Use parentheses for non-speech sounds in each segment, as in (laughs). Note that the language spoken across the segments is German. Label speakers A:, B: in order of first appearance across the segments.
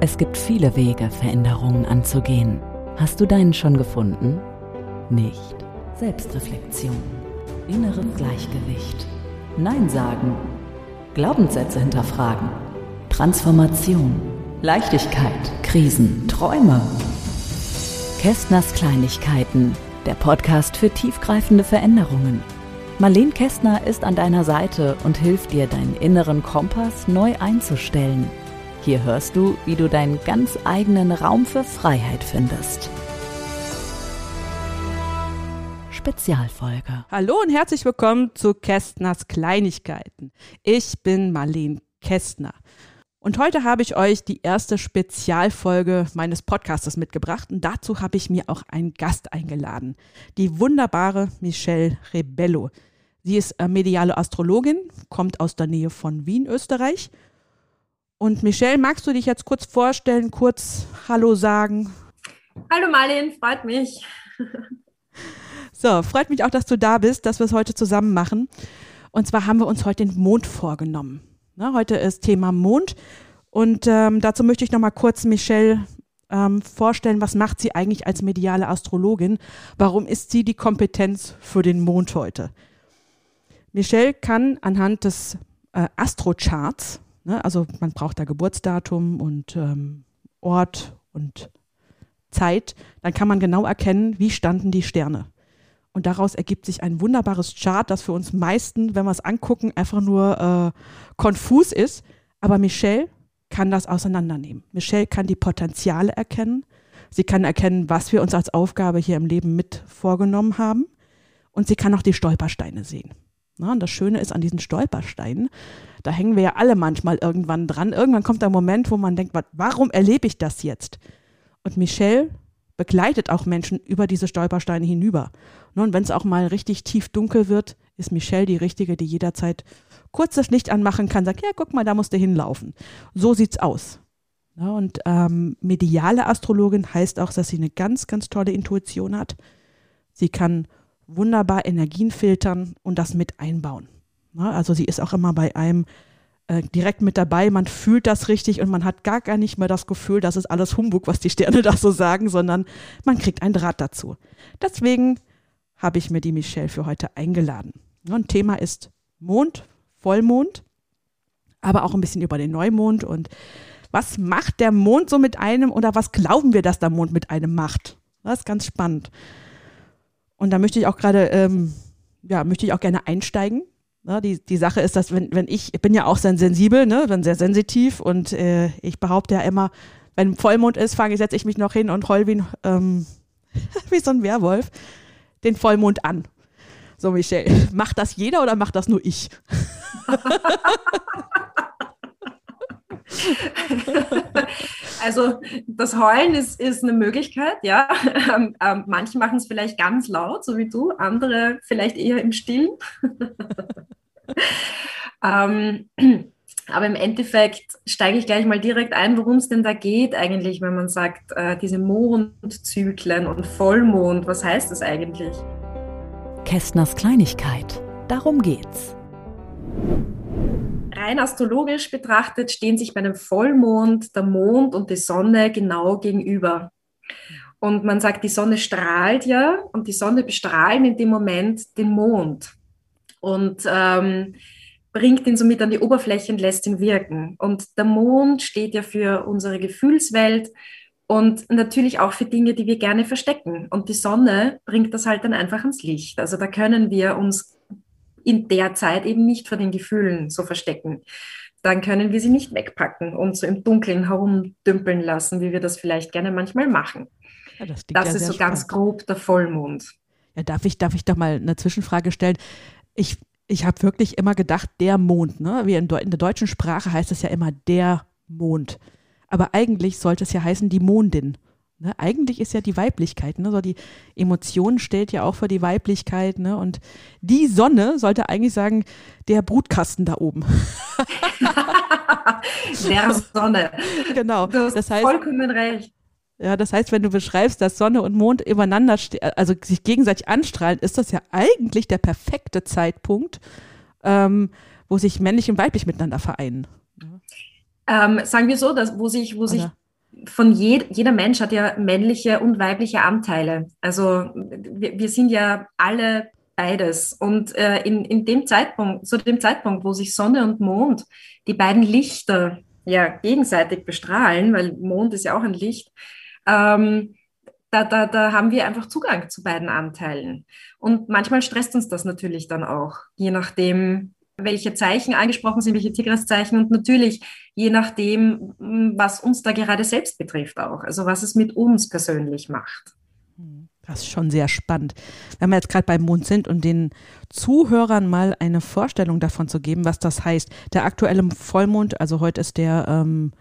A: Es gibt viele Wege, Veränderungen anzugehen. Hast du deinen schon gefunden? Nicht. Selbstreflexion. Inneres Gleichgewicht. Nein sagen. Glaubenssätze hinterfragen. Transformation. Leichtigkeit. Krisen. Träume. Kästners Kleinigkeiten. Der Podcast für tiefgreifende Veränderungen. Marlene Kästner ist an deiner Seite und hilft dir, deinen inneren Kompass neu einzustellen hier hörst du, wie du deinen ganz eigenen Raum für Freiheit findest. Spezialfolge.
B: Hallo und herzlich willkommen zu Kästners Kleinigkeiten. Ich bin Marlene Kästner. Und heute habe ich euch die erste Spezialfolge meines Podcastes mitgebracht und dazu habe ich mir auch einen Gast eingeladen, die wunderbare Michelle Rebello. Sie ist äh, mediale Astrologin, kommt aus der Nähe von Wien, Österreich und Michelle, magst du dich jetzt kurz vorstellen, kurz Hallo sagen?
C: Hallo Marlene, freut mich. (laughs)
B: So, freut mich auch, dass du da bist, dass wir es heute zusammen machen. Und zwar haben wir uns heute den Mond vorgenommen. Ne, heute ist Thema Mond. Und ähm, dazu möchte ich nochmal kurz Michelle ähm, vorstellen, was macht sie eigentlich als mediale Astrologin? Warum ist sie die Kompetenz für den Mond heute? Michelle kann anhand des äh, Astrocharts, Ne? Also man braucht da Geburtsdatum und ähm, Ort und Zeit. Dann kann man genau erkennen, wie standen die Sterne. Und daraus ergibt sich ein wunderbares Chart, das für uns meisten, wenn wir es angucken, einfach nur äh, konfus ist. Aber Michelle kann das auseinandernehmen. Michelle kann die Potenziale erkennen. Sie kann erkennen, was wir uns als Aufgabe hier im Leben mit vorgenommen haben. Und sie kann auch die Stolpersteine sehen. Na, und das Schöne ist an diesen Stolpersteinen, da hängen wir ja alle manchmal irgendwann dran. Irgendwann kommt der Moment, wo man denkt, warum erlebe ich das jetzt? Und Michelle begleitet auch Menschen über diese Stolpersteine hinüber. Und wenn es auch mal richtig tief dunkel wird, ist Michelle die Richtige, die jederzeit kurz das Licht anmachen kann, sagt, ja, guck mal, da musst du hinlaufen. So sieht's aus. Ja, und ähm, mediale Astrologin heißt auch, dass sie eine ganz, ganz tolle Intuition hat. Sie kann wunderbar Energien filtern und das mit einbauen. Ne? Also sie ist auch immer bei einem äh, direkt mit dabei, man fühlt das richtig und man hat gar, gar nicht mehr das Gefühl, das ist alles Humbug, was die Sterne (laughs) da so sagen, sondern man kriegt ein Draht dazu. Deswegen habe ich mir die Michelle für heute eingeladen. Und Thema ist Mond, Vollmond, aber auch ein bisschen über den Neumond und was macht der Mond so mit einem oder was glauben wir, dass der Mond mit einem macht? Das ist ganz spannend. Und da möchte ich auch gerade, ähm, ja, möchte ich auch gerne einsteigen. Ne, die, die Sache ist, dass wenn, wenn ich, ich bin ja auch sehr sensibel, ne, bin sehr sensitiv und äh, ich behaupte ja immer, wenn Vollmond ist, fange setze ich mich noch hin und heul wie, ähm, (laughs) wie so ein Werwolf den Vollmond an. So, Michelle, (laughs) macht das jeder oder macht das nur ich? (laughs) (laughs)
C: also das Heulen ist, ist eine Möglichkeit, ja. (laughs) Ähm, ähm, manche machen es vielleicht ganz laut, so wie du, andere vielleicht eher im Stillen. (laughs) ähm, (clears throat) aber im Endeffekt steige ich gleich mal direkt ein, worum es denn da geht eigentlich, wenn man sagt, äh, diese Mondzyklen und Vollmond, was heißt das eigentlich?
A: Kästners Kleinigkeit, darum geht's
C: rein astrologisch betrachtet stehen sich bei einem Vollmond der Mond und die Sonne genau gegenüber. Und man sagt, die Sonne strahlt ja und die Sonne bestrahlt in dem Moment den Mond und ähm, bringt ihn somit an die Oberfläche und lässt ihn wirken. Und der Mond steht ja für unsere Gefühlswelt und natürlich auch für Dinge, die wir gerne verstecken. Und die Sonne bringt das halt dann einfach ans Licht. Also da können wir uns in der Zeit eben nicht vor den Gefühlen so verstecken. Dann können wir sie nicht wegpacken und so im Dunkeln herumdümpeln lassen, wie wir das vielleicht gerne manchmal machen. Ja, das, das ja ist so spannend. ganz grob der Vollmond.
B: Ja, darf ich, darf ich doch mal eine Zwischenfrage stellen? Ich, ich habe wirklich immer gedacht, der Mond, ne? Wie in, in der deutschen Sprache heißt es ja immer der Mond. Aber eigentlich sollte es ja heißen die Mondin. Ne, eigentlich ist ja die Weiblichkeit, ne, so die Emotion stellt ja auch für die Weiblichkeit, ne, und die Sonne sollte eigentlich sagen, der Brutkasten da oben. (laughs)
C: der Sonne.
B: Genau.
C: Du hast das heißt, vollkommen recht.
B: Ja, das heißt, wenn du beschreibst, dass Sonne und Mond übereinander, also sich gegenseitig anstrahlen, ist das ja eigentlich der perfekte Zeitpunkt, ähm, wo sich männlich und weiblich miteinander vereinen.
C: Ähm, sagen wir so, dass, wo sich, wo sich von je, jeder Mensch hat ja männliche und weibliche Anteile. Also wir, wir sind ja alle beides. Und äh, in, in dem Zeitpunkt, zu dem Zeitpunkt, wo sich Sonne und Mond, die beiden Lichter ja gegenseitig bestrahlen, weil Mond ist ja auch ein Licht, ähm, da, da, da haben wir einfach Zugang zu beiden Anteilen. Und manchmal stresst uns das natürlich dann auch, je nachdem, welche Zeichen angesprochen sind, welche Tigris-Zeichen und natürlich je nachdem, was uns da gerade selbst betrifft auch, also was es mit uns persönlich macht.
B: Das ist schon sehr spannend. Wenn wir jetzt gerade beim Mond sind und den Zuhörern mal eine Vorstellung davon zu geben, was das heißt. Der aktuelle Vollmond, also heute ist der, ähm,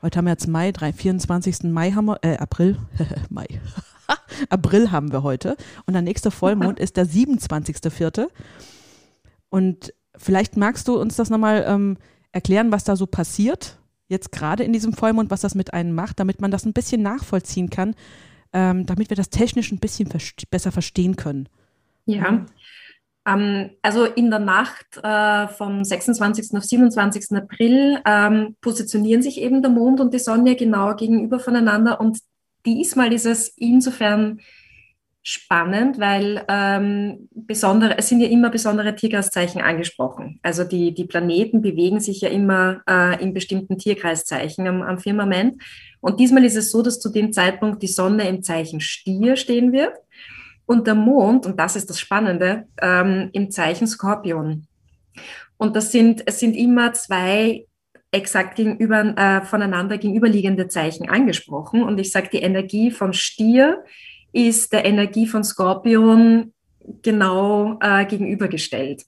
B: heute haben wir jetzt Mai, 3, 24. Mai haben wir, äh, April, (laughs) Mai. (laughs) April haben wir heute. Und der nächste Vollmond (laughs) ist der 27.04. Und vielleicht magst du uns das nochmal ähm, erklären, was da so passiert, jetzt gerade in diesem Vollmond, was das mit einem macht, damit man das ein bisschen nachvollziehen kann, ähm, damit wir das technisch ein bisschen verste besser verstehen können.
C: Ja. Ähm, also in der Nacht äh, vom 26. auf 27. April ähm, positionieren sich eben der Mond und die Sonne genau gegenüber voneinander und diesmal ist es insofern spannend, weil ähm, besondere, es sind ja immer besondere Tierkreiszeichen angesprochen. Also die, die Planeten bewegen sich ja immer äh, in bestimmten Tierkreiszeichen am, am Firmament. Und diesmal ist es so, dass zu dem Zeitpunkt die Sonne im Zeichen Stier stehen wird und der Mond, und das ist das Spannende, ähm, im Zeichen Skorpion. Und das sind, es sind immer zwei exakt gegenüber, äh, voneinander gegenüberliegende Zeichen angesprochen. Und ich sage, die Energie von Stier ist der Energie von Skorpion genau äh, gegenübergestellt.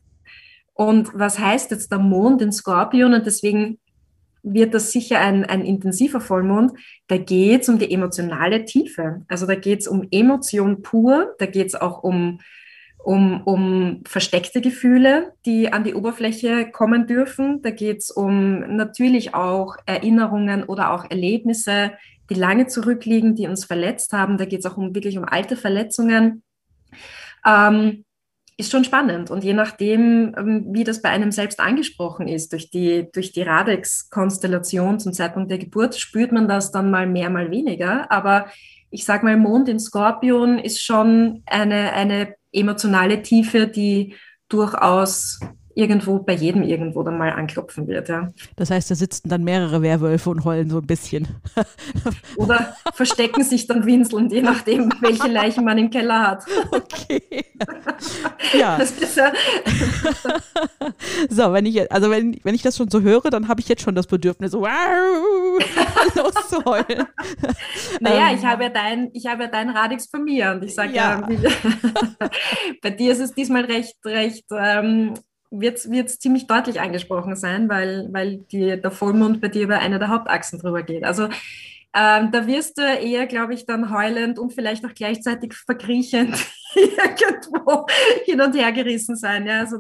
C: Und was heißt jetzt der Mond in Skorpion? Und deswegen wird das sicher ein, ein intensiver Vollmond. Da geht es um die emotionale Tiefe. Also da geht es um Emotion pur, da geht es auch um, um, um versteckte Gefühle, die an die Oberfläche kommen dürfen. Da geht es um natürlich auch Erinnerungen oder auch Erlebnisse, die lange zurückliegen, die uns verletzt haben. Da geht es auch um wirklich um alte Verletzungen. Ähm, ist schon spannend. Und je nachdem, ähm, wie das bei einem selbst angesprochen ist, durch die, durch die Radex-Konstellation zum Zeitpunkt der Geburt, spürt man das dann mal mehr, mal weniger. Aber ich sage mal, Mond in Skorpion ist schon eine, eine emotionale Tiefe, die durchaus irgendwo bei jedem irgendwo dann mal anklopfen wird. Ja.
B: Das heißt, da sitzen dann mehrere Werwölfe und heulen so ein bisschen. (laughs)
C: Oder verstecken sich dann winselnd, je nachdem, welche Leichen man im Keller hat. Okay. (laughs)
B: Ja. ja so, wenn ich also wenn, wenn ich das schon so höre, dann habe ich jetzt schon das Bedürfnis, wow, (laughs) loszuheulen.
C: Naja, ähm, ich habe ja dein, ich habe ja dein Radix von mir und ich sage ja, ja bei dir ist es diesmal recht, recht ähm, wird es ziemlich deutlich angesprochen sein, weil, weil die, der Vollmond bei dir über eine der Hauptachsen drüber geht. Also ähm, da wirst du eher, glaube ich, dann heulend und vielleicht auch gleichzeitig verkriechend (laughs) irgendwo hin und her gerissen sein. Ja? Also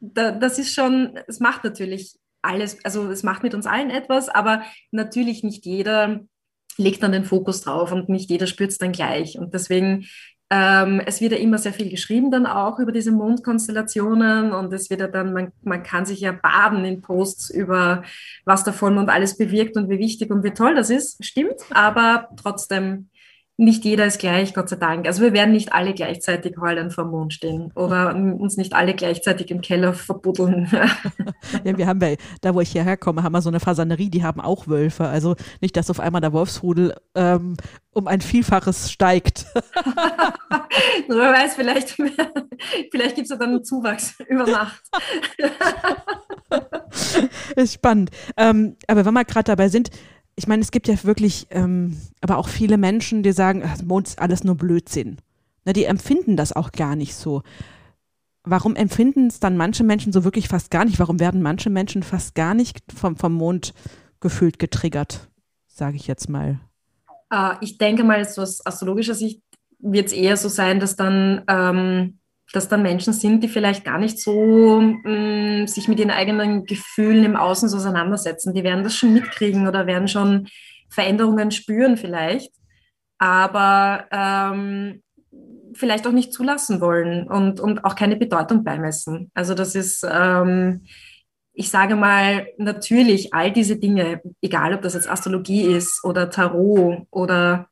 C: da, das ist schon, es macht natürlich alles, also es macht mit uns allen etwas, aber natürlich nicht jeder legt dann den Fokus drauf und nicht jeder spürt es dann gleich. Und deswegen ähm, es wird ja immer sehr viel geschrieben dann auch über diese Mondkonstellationen und es wird ja dann, man, man kann sich ja baden in Posts über, was der Vollmond alles bewirkt und wie wichtig und wie toll das ist. Stimmt, aber trotzdem nicht jeder ist gleich, Gott sei Dank. Also wir werden nicht alle gleichzeitig heulen vor Mond stehen oder uns nicht alle gleichzeitig im Keller verbuddeln. (laughs)
B: ja, wir haben ja, da wo ich hierher komme, haben wir so eine Fasanerie, die haben auch Wölfe. Also nicht, dass auf einmal der Wolfsrudel ähm, um ein Vielfaches steigt. (laughs)
C: Wer weiß, vielleicht, (laughs) vielleicht gibt es ja dann einen Zuwachs über Nacht.
B: ist spannend. Ähm, aber wenn wir gerade dabei sind, ich meine, es gibt ja wirklich, ähm, aber auch viele Menschen, die sagen, ach, Mond ist alles nur Blödsinn. Na, die empfinden das auch gar nicht so. Warum empfinden es dann manche Menschen so wirklich fast gar nicht? Warum werden manche Menschen fast gar nicht vom, vom Mond gefühlt getriggert, sage ich jetzt mal?
C: Äh, ich denke mal, so aus astrologischer Sicht wird es eher so sein, dass dann ähm, dass da Menschen sind, die vielleicht gar nicht so mh, mm, sich mit ihren eigenen Gefühlen im Außen so auseinandersetzen. Die werden das schon mitkriegen oder werden schon Veränderungen spüren vielleicht, aber ähm, vielleicht auch nicht zulassen wollen und, und auch keine Bedeutung beimessen. Also das ist, ähm, ich sage mal, natürlich all diese Dinge, egal ob das jetzt Astrologie ist oder Tarot oder,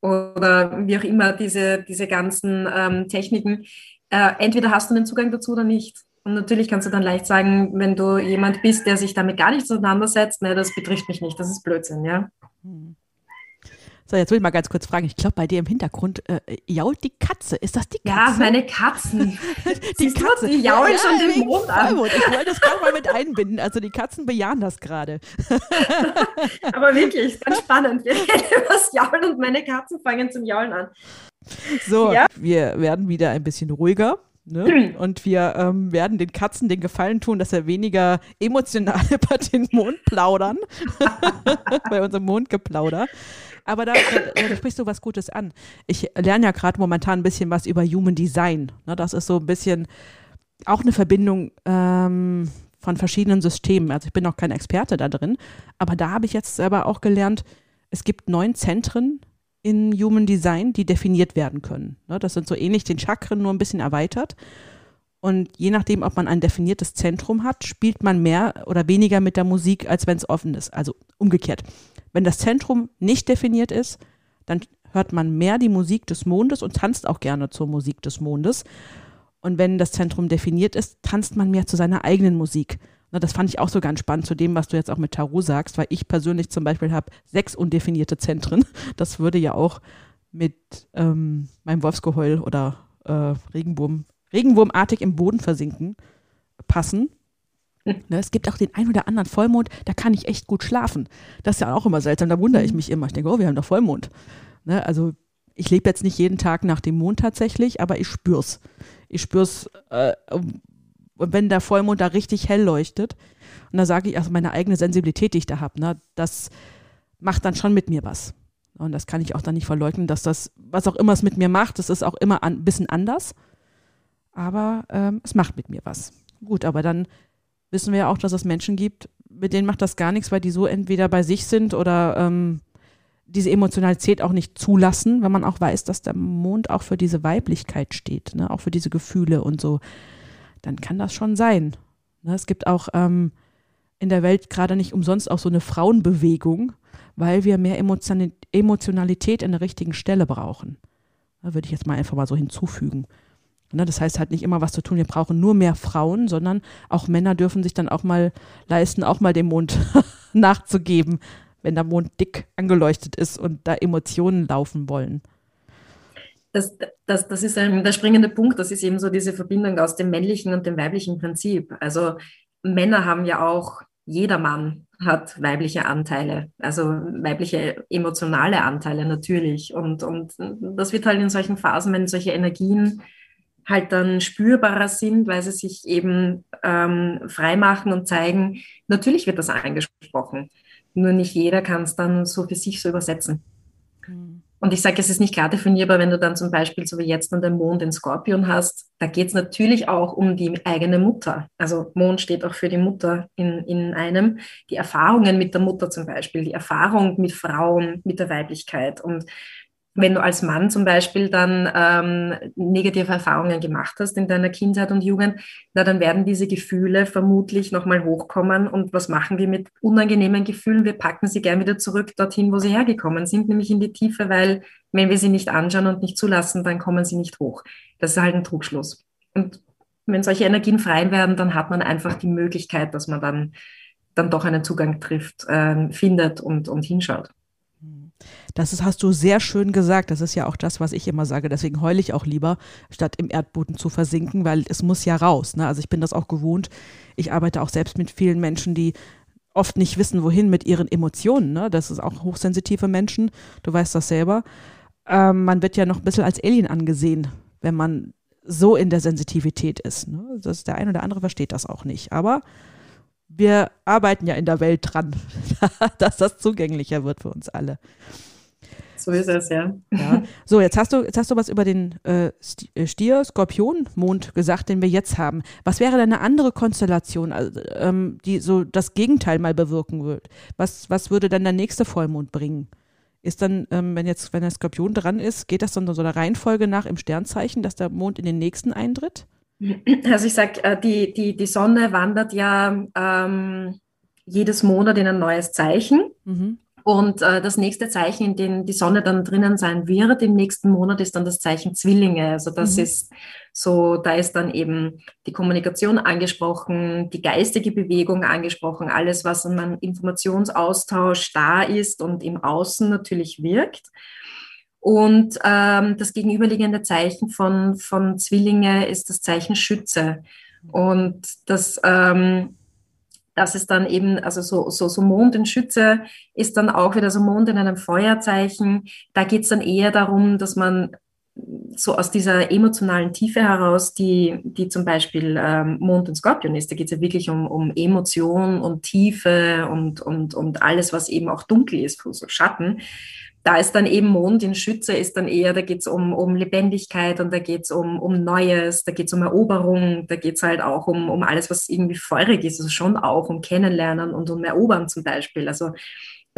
C: oder wie auch immer, diese, diese ganzen ähm, Techniken, äh, entweder hast du den Zugang dazu oder nicht. Und natürlich kannst du dann leicht sagen, wenn du jemand bist, der sich damit gar nicht auseinandersetzt, ne, das betrifft mich nicht, das ist Blödsinn, ja. Hm.
B: So, jetzt will ich mal ganz kurz fragen. Ich glaube, bei dir im Hintergrund äh, jault die Katze. Ist das die Katze?
C: Ja, meine Katzen. (laughs)
B: die Katze. Die jaulen ja, schon den Mond an. Vollmond. Ich wollte das gerade mal mit einbinden. Also die Katzen bejahen das gerade. (laughs)
C: Aber wirklich, ist ganz spannend. Wir reden (laughs) über das Jaulen und meine Katzen fangen zum Jaulen an.
B: So, ja. wir werden wieder ein bisschen ruhiger. Ne? (clears throat) Und wir ähm, werden den Katzen den Gefallen tun, dass er weniger emotional über den Mond plaudern. Bei unserem Mondgeplauder. Aber da, da, da, sprichst du was Gutes an. Ich lerne ja gerade momentan ein bisschen was über Human Design. Ne, das ist so ein bisschen auch eine Verbindung ähm, von verschiedenen Systemen. Also ich bin noch kein Experte da drin, aber da habe ich jetzt selber auch gelernt, es gibt neun Zentren in Human Design, die definiert werden können. Ne, das sind so ähnlich den Chakren, nur ein bisschen erweitert. Und je nachdem, ob man ein definiertes Zentrum hat, spielt man mehr oder weniger mit der Musik, als wenn es offen ist. Also umgekehrt. Wenn das Zentrum nicht definiert ist, dann hört man mehr die Musik des Mondes und tanzt auch gerne zur Musik des Mondes. Und wenn das Zentrum definiert ist, tanzt man mehr zu seiner eigenen Musik. Na, das fand ich auch so ganz spannend zu dem, was du jetzt auch mit Tarot sagst, weil ich persönlich zum Beispiel habe sechs undefinierte Zentren. (laughs) Das würde ja auch mit ähm, meinem Wolfsgeheul oder äh, Regenwurm, Regenwurmartig im Boden versinken passen. Ne, es gibt auch den ein oder anderen Vollmond, da kann ich echt gut schlafen. Das ist ja auch immer seltsam, da wundere ich mhm. mich immer. Ich denke, oh, wir haben doch Vollmond. Ne, also ich lebe jetzt nicht jeden Tag nach dem Mond tatsächlich, aber ich spür's. Ich spür's, äh, wenn der Vollmond da richtig hell leuchtet. Und da sage ich, also meine eigene Sensibilität, die ich da habe, ne, das macht dann schon mit mir was. Und das kann ich auch dann nicht verleugnen, dass das, was auch immer es mit mir macht, das ist auch immer ein bisschen anders. Aber ähm, es macht mit mir was. Gut, aber dann wissen wir ja auch, dass es Menschen gibt, mit denen macht das gar nichts, weil die so entweder bei sich sind oder ähm, diese Emotionalität auch nicht zulassen, weil man auch weiß, dass der Mond auch für diese Weiblichkeit steht, ne? auch für diese Gefühle und so, dann kann das schon sein. Ne? Es gibt auch ähm, in der Welt gerade nicht umsonst auch so eine Frauenbewegung, weil wir mehr Emotionalität in der richtigen Stelle brauchen. Da würde ich jetzt mal einfach mal so hinzufügen. Ne, das heißt halt nicht immer was zu tun, wir brauchen nur mehr Frauen, sondern auch Männer dürfen sich dann auch mal leisten, auch mal dem Mond (laughs) nachzugeben, wenn der Mond dick angeleuchtet ist und da Emotionen laufen wollen.
C: Das, das, das ist ein, der springende Punkt, das ist eben so diese Verbindung aus dem männlichen und dem weiblichen Prinzip. Also Männer haben ja auch, jeder Mann hat weibliche Anteile, also weibliche emotionale Anteile natürlich. Und, und das wird halt in solchen Phasen, wenn solche Energien halt dann spürbarer sind, weil sie sich eben ähm, freimachen und zeigen, natürlich wird das angesprochen. Nur nicht jeder kann es dann so für sich so übersetzen. Mhm. Und ich sage, es ist nicht klar definierbar, wenn du dann zum Beispiel so wie jetzt an dem Mond den Skorpion hast. Da geht es natürlich auch um die eigene Mutter. Also Mond steht auch für die Mutter in, in einem. Die Erfahrungen mit der Mutter zum Beispiel, die Erfahrung mit Frauen, mit der Weiblichkeit. Und wenn du als Mann zum Beispiel dann ähm, negative Erfahrungen gemacht hast in deiner Kindheit und Jugend, na, dann werden diese Gefühle vermutlich nochmal hochkommen. Und was machen wir mit unangenehmen Gefühlen? Wir packen sie gern wieder zurück dorthin, wo sie hergekommen sind, nämlich in die Tiefe, weil wenn wir sie nicht anschauen und nicht zulassen, dann kommen sie nicht hoch. Das ist halt ein Trugschluss. Und wenn solche Energien frei werden, dann hat man einfach die Möglichkeit, dass man dann, dann doch einen Zugang trifft, äh, findet und, und hinschaut.
B: Das ist, hast du sehr schön gesagt. Das ist ja auch das, was ich immer sage. Deswegen heule ich auch lieber, statt im Erdboden zu versinken, weil es muss ja raus. Ne? Also ich bin das auch gewohnt. Ich arbeite auch selbst mit vielen Menschen, die oft nicht wissen, wohin mit ihren Emotionen. Ne? Das ist auch hochsensitive Menschen. Du weißt das selber. Ähm, man wird ja noch ein bisschen als Alien angesehen, wenn man so in der Sensitivität ist. Ne? Das, der eine oder andere versteht das auch nicht. Aber wir arbeiten ja in der Welt dran, (laughs) dass das zugänglicher wird für uns alle.
C: So ist es, ja.
B: ja. So, jetzt hast du, jetzt hast du was über den äh, äh Stier, Skorpion, Mond gesagt, den wir jetzt haben. Was wäre denn eine andere Konstellation, also, ähm, die so das Gegenteil mal bewirken würde? Was, was würde dann der nächste Vollmond bringen? Ist dann, ähm, wenn jetzt, wenn der Skorpion dran ist, geht das dann so der Reihenfolge nach im Sternzeichen, dass der Mond in den nächsten eintritt?
C: Also ich sage, äh, die, die, die Sonne wandert ja ähm, jedes Monat in ein neues Zeichen. Mhm. Und äh, das nächste Zeichen, in dem die Sonne dann drinnen sein wird, im nächsten Monat ist dann das Zeichen Zwillinge. Also das mhm. ist so, da ist dann eben die Kommunikation angesprochen, die geistige Bewegung angesprochen, alles, was an Informationsaustausch da ist und im Außen natürlich wirkt. Und ähm, das gegenüberliegende Zeichen von, von Zwillinge ist das Zeichen Schütze. Und das, ähm, das ist dann eben, also so, so, so Mond in Schütze ist dann auch wieder so Mond in einem Feuerzeichen. Da geht es dann eher darum, dass man so aus dieser emotionalen Tiefe heraus, die, die zum Beispiel ähm, Mond und Skorpion ist, da geht es ja wirklich um, um Emotion und Tiefe und, und, und alles, was eben auch dunkel ist, so Schatten da ist dann eben Mond in Schütze, ist dann eher, da geht es um, um Lebendigkeit und da geht es um, um Neues, da geht es um Eroberung, da geht es halt auch um, um alles, was irgendwie feurig ist, also schon auch um Kennenlernen und um Erobern zum Beispiel. Also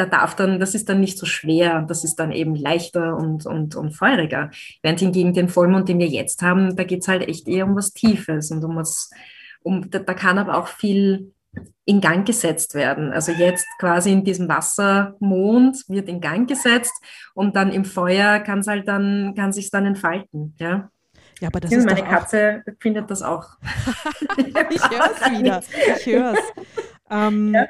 C: da darf dann, das ist dann nicht so schwer, das ist dann eben leichter und, und, und feuriger. Während hingegen den Vollmond, den wir jetzt haben, da geht es halt echt eher um was Tiefes und um was, um, da, da kann aber auch viel in Gang gesetzt werden. Also jetzt quasi in diesem Wassermond wird in Gang gesetzt und dann im Feuer kann es halt dann, kann sich dann entfalten. Ja.
B: Ja, aber das ist
C: meine Katze findet das auch. (laughs)
B: ich höre es wieder. Ich höre es. (laughs) Ähm, ja.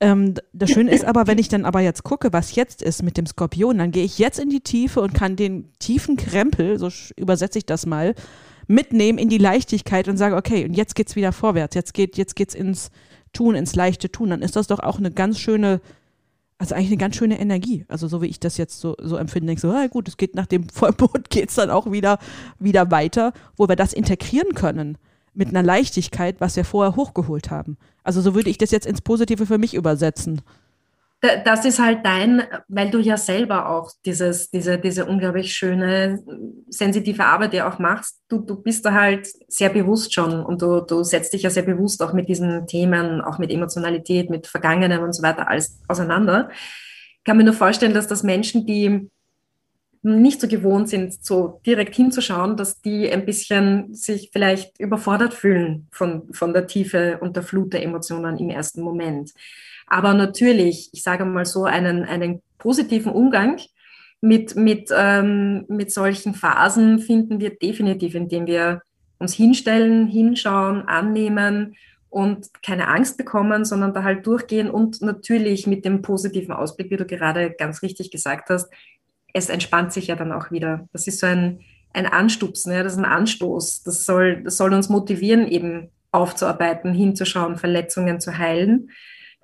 B: Ähm, das Schöne ist aber, wenn ich dann aber jetzt gucke, was jetzt ist mit dem Skorpion, dann gehe ich jetzt in die Tiefe und kann den tiefen Krempel, so übersetze ich das mal, mitnehmen in die Leichtigkeit und sage, okay, und jetzt geht es wieder vorwärts. Jetzt geht jetzt geht's ins Tun, ins leichte Tun, dann ist das doch auch eine ganz schöne, also eigentlich eine ganz schöne Energie. Also so wie ich das jetzt so, so empfinde, denke ich so, ah, gut, es geht nach dem (laughs) Vollmond, geht es dann auch wieder, wieder weiter, wo wir das integrieren können mit einer Leichtigkeit, was wir vorher hochgeholt haben. Also so würde ich das jetzt ins Positive für mich übersetzen
C: das ist halt dein, weil du ja selber auch dieses, diese, diese unglaublich schöne, sensitive Arbeit ja auch machst. Du, du bist da halt sehr bewusst schon und du, du setzt dich ja sehr bewusst auch mit diesen Themen, auch mit Emotionalität, mit Vergangenem und so weiter alles auseinander. Ich kann mir nur vorstellen, dass das Menschen, die nicht so gewohnt sind, so direkt hinzuschauen, dass die ein bisschen sich vielleicht überfordert fühlen von, von der Tiefe und der Flut der Emotionen im ersten Moment. Aber natürlich, ich sage mal so, einen, einen positiven Umgang mit, mit, ähm, mit solchen Phasen finden wir definitiv, indem wir uns hinstellen, hinschauen, annehmen und keine Angst bekommen, sondern da halt durchgehen und natürlich mit dem positiven Ausblick, wie du gerade ganz richtig gesagt hast, es entspannt sich ja dann auch wieder. Das ist so ein, ein Anstupsen, ja, das ist ein Anstoß. Das soll, das soll uns motivieren, eben aufzuarbeiten, hinzuschauen, Verletzungen zu heilen.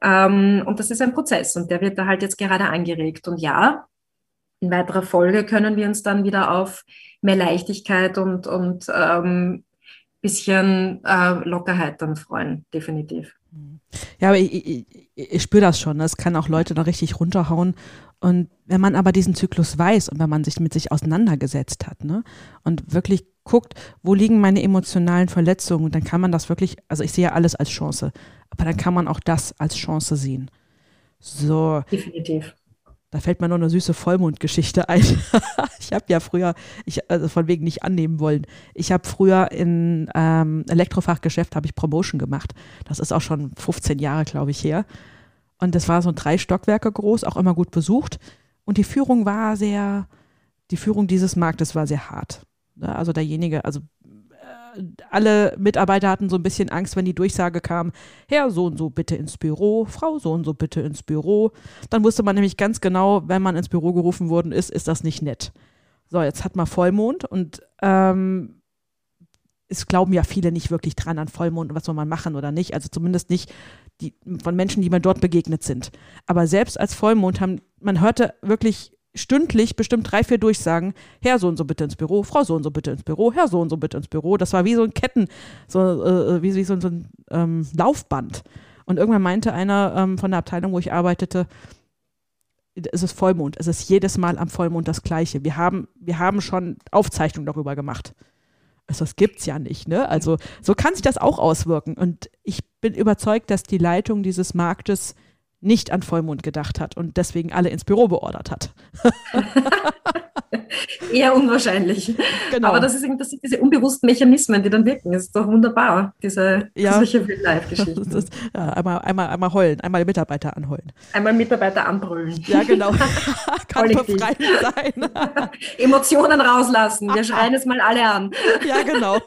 C: Ähm, und das ist ein Prozess und der wird da halt jetzt gerade angeregt. Und ja, in weiterer Folge können wir uns dann wieder auf mehr Leichtigkeit und, und ähm, bisschen äh, Lockerheit dann freuen, definitiv.
B: Ja, aber ich, ich, ich spüre das schon. Das kann auch Leute da richtig runterhauen. Und wenn man aber diesen Zyklus weiß und wenn man sich mit sich auseinandergesetzt hat ne, und wirklich guckt, wo liegen meine emotionalen Verletzungen, dann kann man das wirklich, also ich sehe alles als Chance, aber dann kann man auch das als Chance sehen. So.
C: Definitiv.
B: Da fällt mir noch eine süße Vollmondgeschichte ein. (laughs) ich habe ja früher, ich, also von wegen nicht annehmen wollen, ich habe früher in ähm, Elektrofachgeschäft habe ich Promotion gemacht. Das ist auch schon 15 Jahre, glaube ich, her. Und das war so drei Stockwerke groß, auch immer gut besucht. Und die Führung war sehr, die Führung dieses Marktes war sehr hart. Ne? Also derjenige, also alle Mitarbeiter hatten so ein bisschen Angst, wenn die Durchsage kam, Herr so und so bitte ins Büro, Frau so und so bitte ins Büro. Dann wusste man nämlich ganz genau, wenn man ins Büro gerufen worden ist, ist das nicht nett. So, jetzt hat man Vollmond und ähm, es glauben ja viele nicht wirklich dran an Vollmond und was soll man machen oder nicht. Also zumindest nicht die, von Menschen, die mir dort begegnet sind. Aber selbst als Vollmond haben, man hörte wirklich stündlich bestimmt drei, vier Durchsagen, Herr so und so bitte ins Büro, Frau so und so bitte ins Büro, Herr so und so bitte ins Büro. Das war wie so ein Ketten, so, äh, äh, wie, wie so, so ein ähm, Laufband. Und irgendwann meinte einer ähm, von der Abteilung, wo ich arbeitete, es ist Vollmond, es ist jedes Mal am Vollmond das Gleiche. Wir haben, wir haben schon Aufzeichnungen darüber gemacht. Also das gibt's ja nicht, ne? Also so kann sich das auch auswirken. Und ich bin überzeugt, dass die Leitung dieses Marktes nicht an Vollmond gedacht hat und deswegen alle ins Büro beordert hat. (laughs)
C: Eher unwahrscheinlich. Genau. Aber das, ist, das sind diese unbewussten Mechanismen, die dann wirken. Das ist doch wunderbar, diese
B: ja. solche Live-Geschichten. (laughs) Ja, einmal, einmal, einmal heulen, einmal Mitarbeiter anheulen.
C: Einmal Mitarbeiter anbrüllen.
B: Ja, genau. (laughs) Kann befreiend
C: sein. Emotionen rauslassen. Wir schreien es mal alle an.
B: Ja, genau.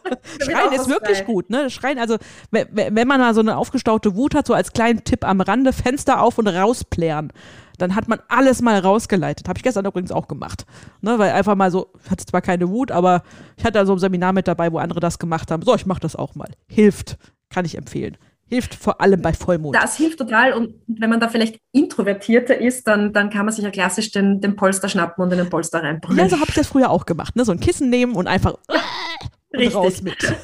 B: Schreien ist wirklich frei. gut. Ne? Schreien, also wenn man mal so eine aufgestaute Wut hat, so als kleinen Tipp am Rande, Fenster auf und rausplären dann hat man alles mal rausgeleitet. Habe ich gestern übrigens auch gemacht. Ne, weil einfach mal so, ich hatte zwar keine Wut, aber ich hatte da so ein Seminar mit dabei, wo andere das gemacht haben. So, ich mache das auch mal. Hilft. Kann ich empfehlen. Hilft vor allem bei Vollmond.
C: Das hilft total. Und wenn man da vielleicht introvertierter ist, dann, dann kann man sich ja klassisch den, den Polster schnappen und in den Polster reinbringen.
B: Ja, so habe ich das früher auch gemacht. Ne? So ein Kissen nehmen und einfach und raus mit. (laughs)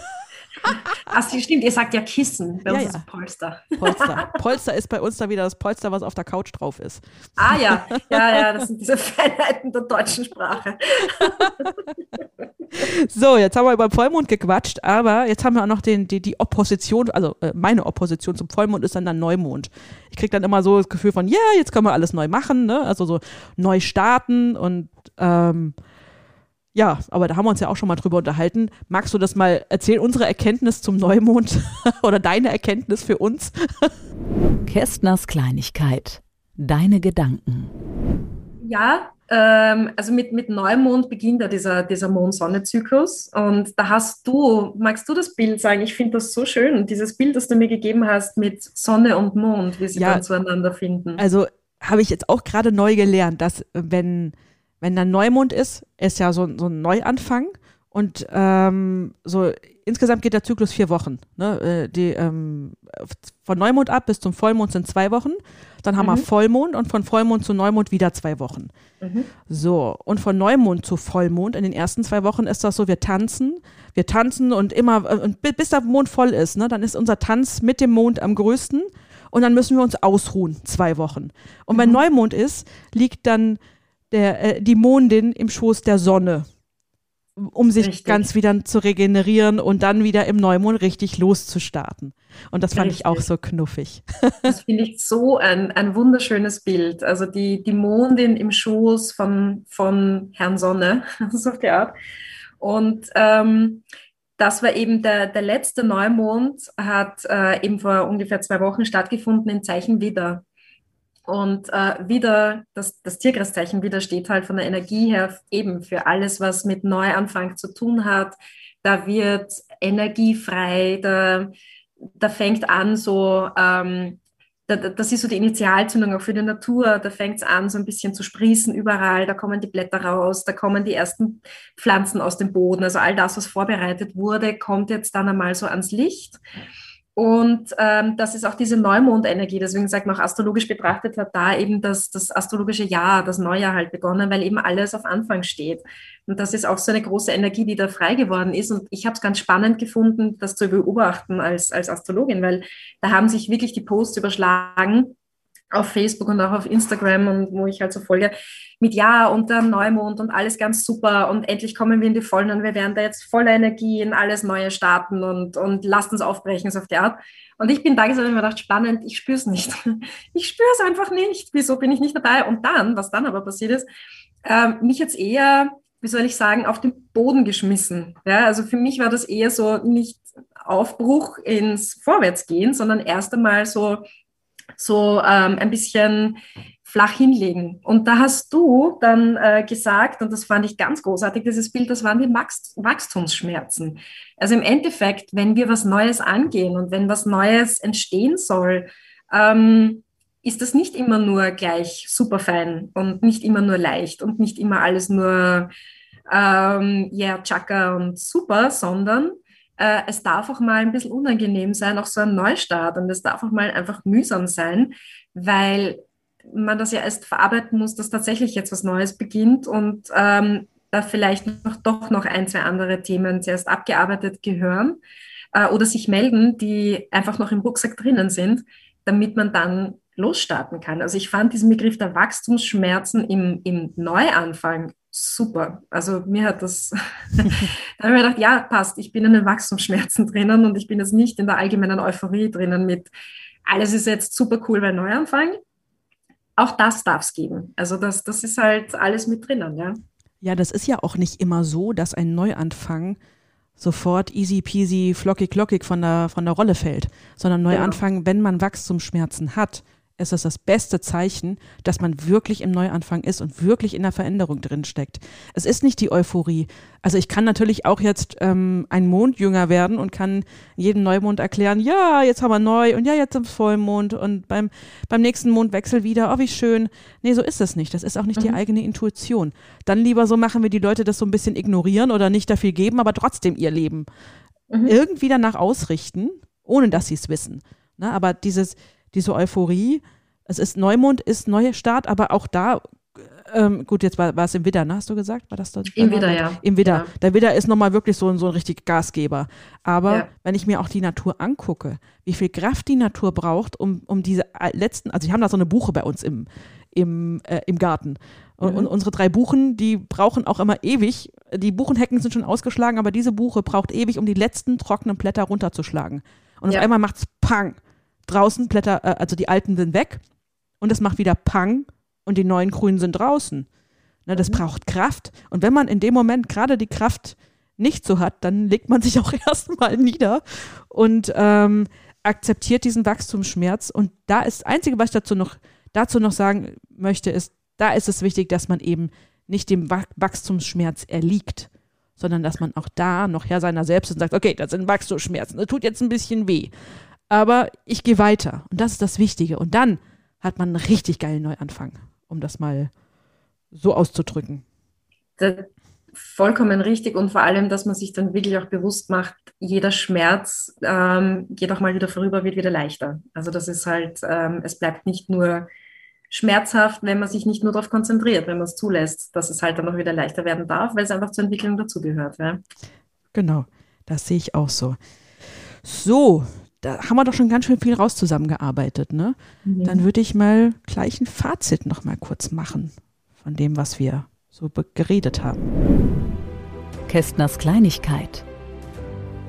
C: Ach, stimmt, ihr sagt ja Kissen.
B: Bei uns ja, ja. ist Polster. Polster. (laughs) Polster ist bei uns da wieder das Polster, was auf der Couch drauf ist.
C: Ah ja, ja, ja, das sind diese (laughs) Feinheiten der deutschen Sprache. (laughs)
B: so, jetzt haben wir über Vollmond gequatscht, aber jetzt haben wir auch noch den, die, die Opposition, also äh, meine Opposition zum Vollmond ist dann dann Neumond. Ich kriege dann immer so das Gefühl von, ja, yeah, jetzt können wir alles neu machen, ne? also so neu starten und ähm, ja, aber da haben wir uns ja auch schon mal drüber unterhalten. Magst du das mal erzählen, unsere Erkenntnis zum Neumond (laughs) oder deine Erkenntnis für uns? (laughs)
A: Kästners Kleinigkeit. Deine Gedanken.
C: Ja, ähm, also mit, mit Neumond beginnt ja dieser, dieser Mond-Sonne-Zyklus. Und da hast du, magst du das Bild sagen? Ich finde das so schön, dieses Bild, das du mir gegeben hast mit Sonne und Mond, wie sie ja, dann zueinander finden.
B: Also habe ich jetzt auch gerade neu gelernt, dass wenn wenn dann Neumond ist, ist ja so, so ein Neuanfang. Und ähm, so insgesamt geht der Zyklus vier Wochen. Ne? Äh, die, ähm, von Neumond ab bis zum Vollmond sind zwei Wochen. Dann haben mhm. wir Vollmond und von Vollmond zu Neumond wieder zwei Wochen. Mhm. So, und von Neumond zu Vollmond in den ersten zwei Wochen ist das so, wir tanzen, wir tanzen und immer, äh, und bis der Mond voll ist, ne, dann ist unser Tanz mit dem Mond am größten und dann müssen wir uns ausruhen, zwei Wochen. Und mhm. wenn Neumond ist, liegt dann der, äh, die Mondin im Schoß der Sonne, um sich richtig. ganz wieder zu regenerieren und dann wieder im Neumond richtig loszustarten. Und das fand richtig. ich auch so knuffig.
C: Das finde ich so ein, ein wunderschönes Bild. Also die, die Mondin im Schoß von, von Herrn Sonne, (laughs) so auf die Art. Und ähm, das war eben der, der letzte Neumond, hat äh, eben vor ungefähr zwei Wochen stattgefunden in Zeichen Widder. Und äh, wieder, das, das Tierkreiszeichen wieder steht halt von der Energie her eben für alles, was mit Neuanfang zu tun hat. Da wird Energie frei, da, da fängt an so, ähm, da, das ist so die Initialzündung auch für die Natur. Da fängt es an, so ein bisschen zu sprießen überall. Da kommen die Blätter raus, da kommen die ersten Pflanzen aus dem Boden. Also all das, was vorbereitet wurde, kommt jetzt dann einmal so ans Licht. Und ähm, das ist auch diese Neumondenergie, deswegen sagt man auch astrologisch betrachtet, hat da eben das, das astrologische Jahr, das Neujahr halt begonnen, weil eben alles auf Anfang steht. Und das ist auch so eine große Energie, die da frei geworden ist. Und ich habe es ganz spannend gefunden, das zu beobachten als, als Astrologin, weil da haben sich wirklich die Posts überschlagen auf Facebook und auch auf Instagram und wo ich halt so folge, mit Ja und der Neumond und alles ganz super und endlich kommen wir in die Vollen und wir werden da jetzt voller Energie in alles Neue starten und, und lasst uns aufbrechen, so auf die Art. Und ich bin da gesessen und mir gedacht, spannend, ich spüre es nicht. (laughs) Ich spüre es einfach nicht. Wieso bin ich nicht dabei? Und dann, was dann aber passiert ist, äh, mich jetzt eher, wie soll ich sagen, auf den Boden geschmissen. Ja, also für mich war das eher so nicht Aufbruch ins Vorwärtsgehen, sondern erst einmal so so ähm, ein bisschen flach hinlegen. Und da hast du dann äh, gesagt, und das fand ich ganz großartig, dieses Bild, das waren die Max Wachstumsschmerzen. Also im Endeffekt, wenn wir was Neues angehen und wenn was Neues entstehen soll, ähm, ist das nicht immer nur gleich super fein und nicht immer nur leicht und nicht immer alles nur ähm, yeah, Chaka und super, sondern äh, es darf auch mal ein bisschen unangenehm sein, auch so ein Neustart. Und es darf auch mal einfach mühsam sein, weil man das ja erst verarbeiten muss, dass tatsächlich jetzt was Neues beginnt und ähm, da vielleicht noch, doch noch ein, zwei andere Themen zuerst abgearbeitet gehören äh, oder sich melden, die einfach noch im Rucksack drinnen sind, damit man dann losstarten kann. Also ich fand diesen Begriff der Wachstumsschmerzen im, im Neuanfang super. Also mir hat das, (laughs) da habe ich mir gedacht, ja, passt, ich bin in den Wachstumsschmerzen drinnen und ich bin jetzt nicht in der allgemeinen Euphorie drinnen mit, alles ist jetzt super cool bei Neuanfang. Auch das darf es geben. Also das, das ist halt alles mit drinnen, ja.
B: Ja, das ist ja auch nicht immer so, dass ein Neuanfang sofort easy peasy, flockig, glockig von der, von der Rolle fällt, sondern Neuanfang, genau. wenn man Wachstumsschmerzen hat, ist es das beste Zeichen, dass man wirklich im Neuanfang ist und wirklich in der Veränderung drin steckt. Es ist nicht die Euphorie. Also ich kann natürlich auch jetzt ähm, ein Mondjünger werden und kann jedem Neumond erklären, ja, jetzt haben wir neu und ja, jetzt im Vollmond und beim, beim nächsten Mondwechsel wieder, oh, wie schön. Nee, so ist es nicht. Das ist auch nicht mhm. die eigene Intuition. Dann lieber so machen, wie die Leute das so ein bisschen ignorieren oder nicht dafür geben, aber trotzdem ihr Leben mhm. irgendwie danach ausrichten, ohne dass sie es wissen. Ne? Aber dieses, diese Euphorie. Es ist Neumond, ist neuer Start, aber auch da, ähm, gut, jetzt war, war es im Widder, ne, hast du gesagt? War das da?
C: Im Widder, ja.
B: Im Widder. Ja. Der Widder ist nochmal wirklich so, so ein richtig Gasgeber. Aber ja. wenn ich mir auch die Natur angucke, wie viel Kraft die Natur braucht, um, um diese letzten, also ich habe da so eine Buche bei uns im, im, äh, im Garten. Und, mhm. und, unsere drei Buchen, die brauchen auch immer ewig. Die Buchenhecken sind schon ausgeschlagen, aber diese Buche braucht ewig, um die letzten trockenen Blätter runterzuschlagen. Und ja. auf einmal macht es Pang draußen Blätter, äh, also die alten sind weg und es macht wieder Pang und die neuen grünen sind draußen. Ne, das mhm. braucht Kraft. Und wenn man in dem Moment gerade die Kraft nicht so hat, dann legt man (laughs) sich auch erstmal nieder und ähm, akzeptiert diesen Wachstumsschmerz. Und da ist das Einzige, was ich dazu noch, dazu noch sagen möchte, ist, da ist es wichtig, dass man eben nicht dem Wachstumsschmerz erliegt, sondern dass man auch da noch Herr seiner selbst ist und sagt, okay, das sind Wachstumsschmerzen, das tut jetzt ein bisschen weh aber ich gehe weiter. Und das ist das Wichtige. Und dann hat man einen richtig geilen Neuanfang, um das mal so auszudrücken.
C: Das, vollkommen richtig und vor allem, dass man sich dann wirklich auch bewusst macht, jeder Schmerz ähm, geht auch mal wieder vorüber, wird wieder leichter. Also das ist halt, ähm, es bleibt nicht nur schmerzhaft, wenn man sich nicht nur darauf konzentriert, wenn man es zulässt, dass es halt dann auch wieder leichter werden darf, weil es einfach zur Entwicklung dazugehört. Ja?
B: Genau, das sehe ich auch so. So, da haben wir doch schon ganz schön viel raus zusammengearbeitet, ne? Mhm. Dann würde ich mal gleich ein Fazit noch mal kurz machen von dem, was wir so geredet haben.
A: Kästners Kleinigkeit.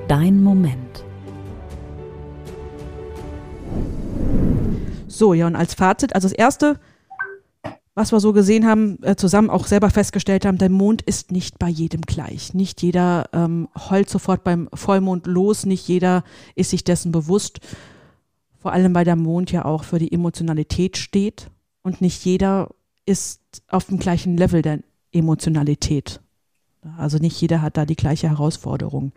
A: Dein Moment.
B: So, ja, und als Fazit, also das erste, was wir so gesehen haben, äh, zusammen auch selber festgestellt haben, der Mond ist nicht bei jedem gleich. Nicht jeder ähm, heult sofort beim Vollmond los, nicht jeder ist sich dessen bewusst. Vor allem, weil der Mond ja auch für die Emotionalität steht und nicht jeder ist auf dem gleichen Level der Emotionalität. Also nicht jeder hat da die gleiche Herausforderung.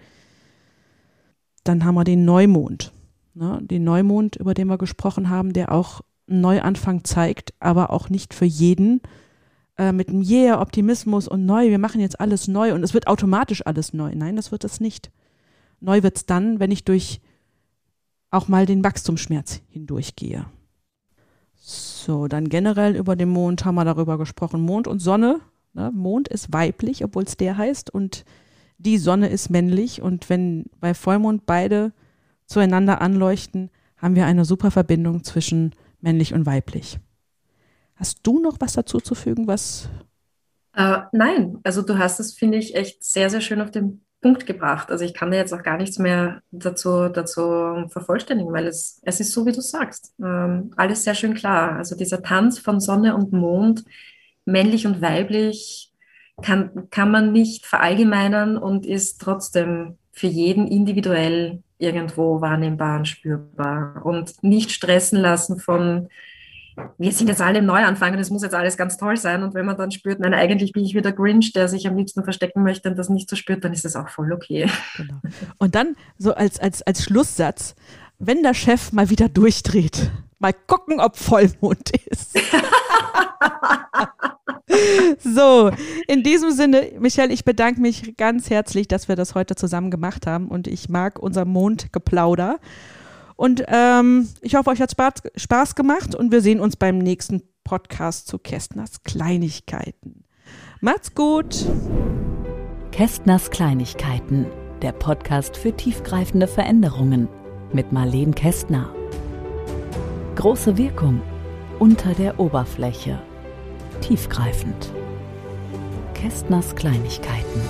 B: Dann haben wir den Neumond. Ne? Den Neumond, über den wir gesprochen haben, der auch Neuanfang zeigt, aber auch nicht für jeden. Äh, mit einem Yeah, Optimismus und neu, wir machen jetzt alles neu und es wird automatisch alles neu. Nein, das wird es nicht. Neu wird es dann, wenn ich durch auch mal den Wachstumsschmerz hindurchgehe. So, dann generell über den Mond haben wir darüber gesprochen. Mond und Sonne. Ne? Mond ist weiblich, obwohl es der heißt, und die Sonne ist männlich. Und wenn bei Vollmond beide zueinander anleuchten, haben wir eine super Verbindung zwischen männlich und weiblich. Hast du noch was dazu zu fügen, was?
C: Äh, nein, also du hast es, finde ich, echt sehr, sehr schön auf den Punkt gebracht. Also ich kann da jetzt auch gar nichts mehr dazu, dazu vervollständigen, weil es, es ist so, wie du sagst. Ähm, alles sehr schön klar. Also dieser Tanz von Sonne und Mond, männlich und weiblich, kann, kann man nicht verallgemeinern und ist trotzdem für jeden individuell irgendwo wahrnehmbar und spürbar und nicht stressen lassen von, wir sind jetzt alle im Neuanfang und es muss jetzt alles ganz toll sein. Und wenn man dann spürt, nein, eigentlich bin ich wieder Grinch, der sich am liebsten verstecken möchte und das nicht so spürt, dann ist das auch voll okay. Genau.
B: Und dann so als, als, als Schlusssatz, wenn der Chef mal wieder durchdreht, mal gucken, ob Vollmond ist. (laughs) so, in diesem Sinne, Michelle, ich bedanke mich ganz herzlich, dass wir das heute zusammen gemacht haben und ich mag unser Mondgeplauder. Und ähm, ich hoffe, euch hat Spaß, Spaß gemacht und wir sehen uns beim nächsten Podcast zu Kästners Kleinigkeiten. Macht's gut!
A: Kästners Kleinigkeiten, der Podcast für tiefgreifende Veränderungen mit Marleen Kästner. Große Wirkung unter der Oberfläche tiefgreifend. Kästners Kleinigkeiten.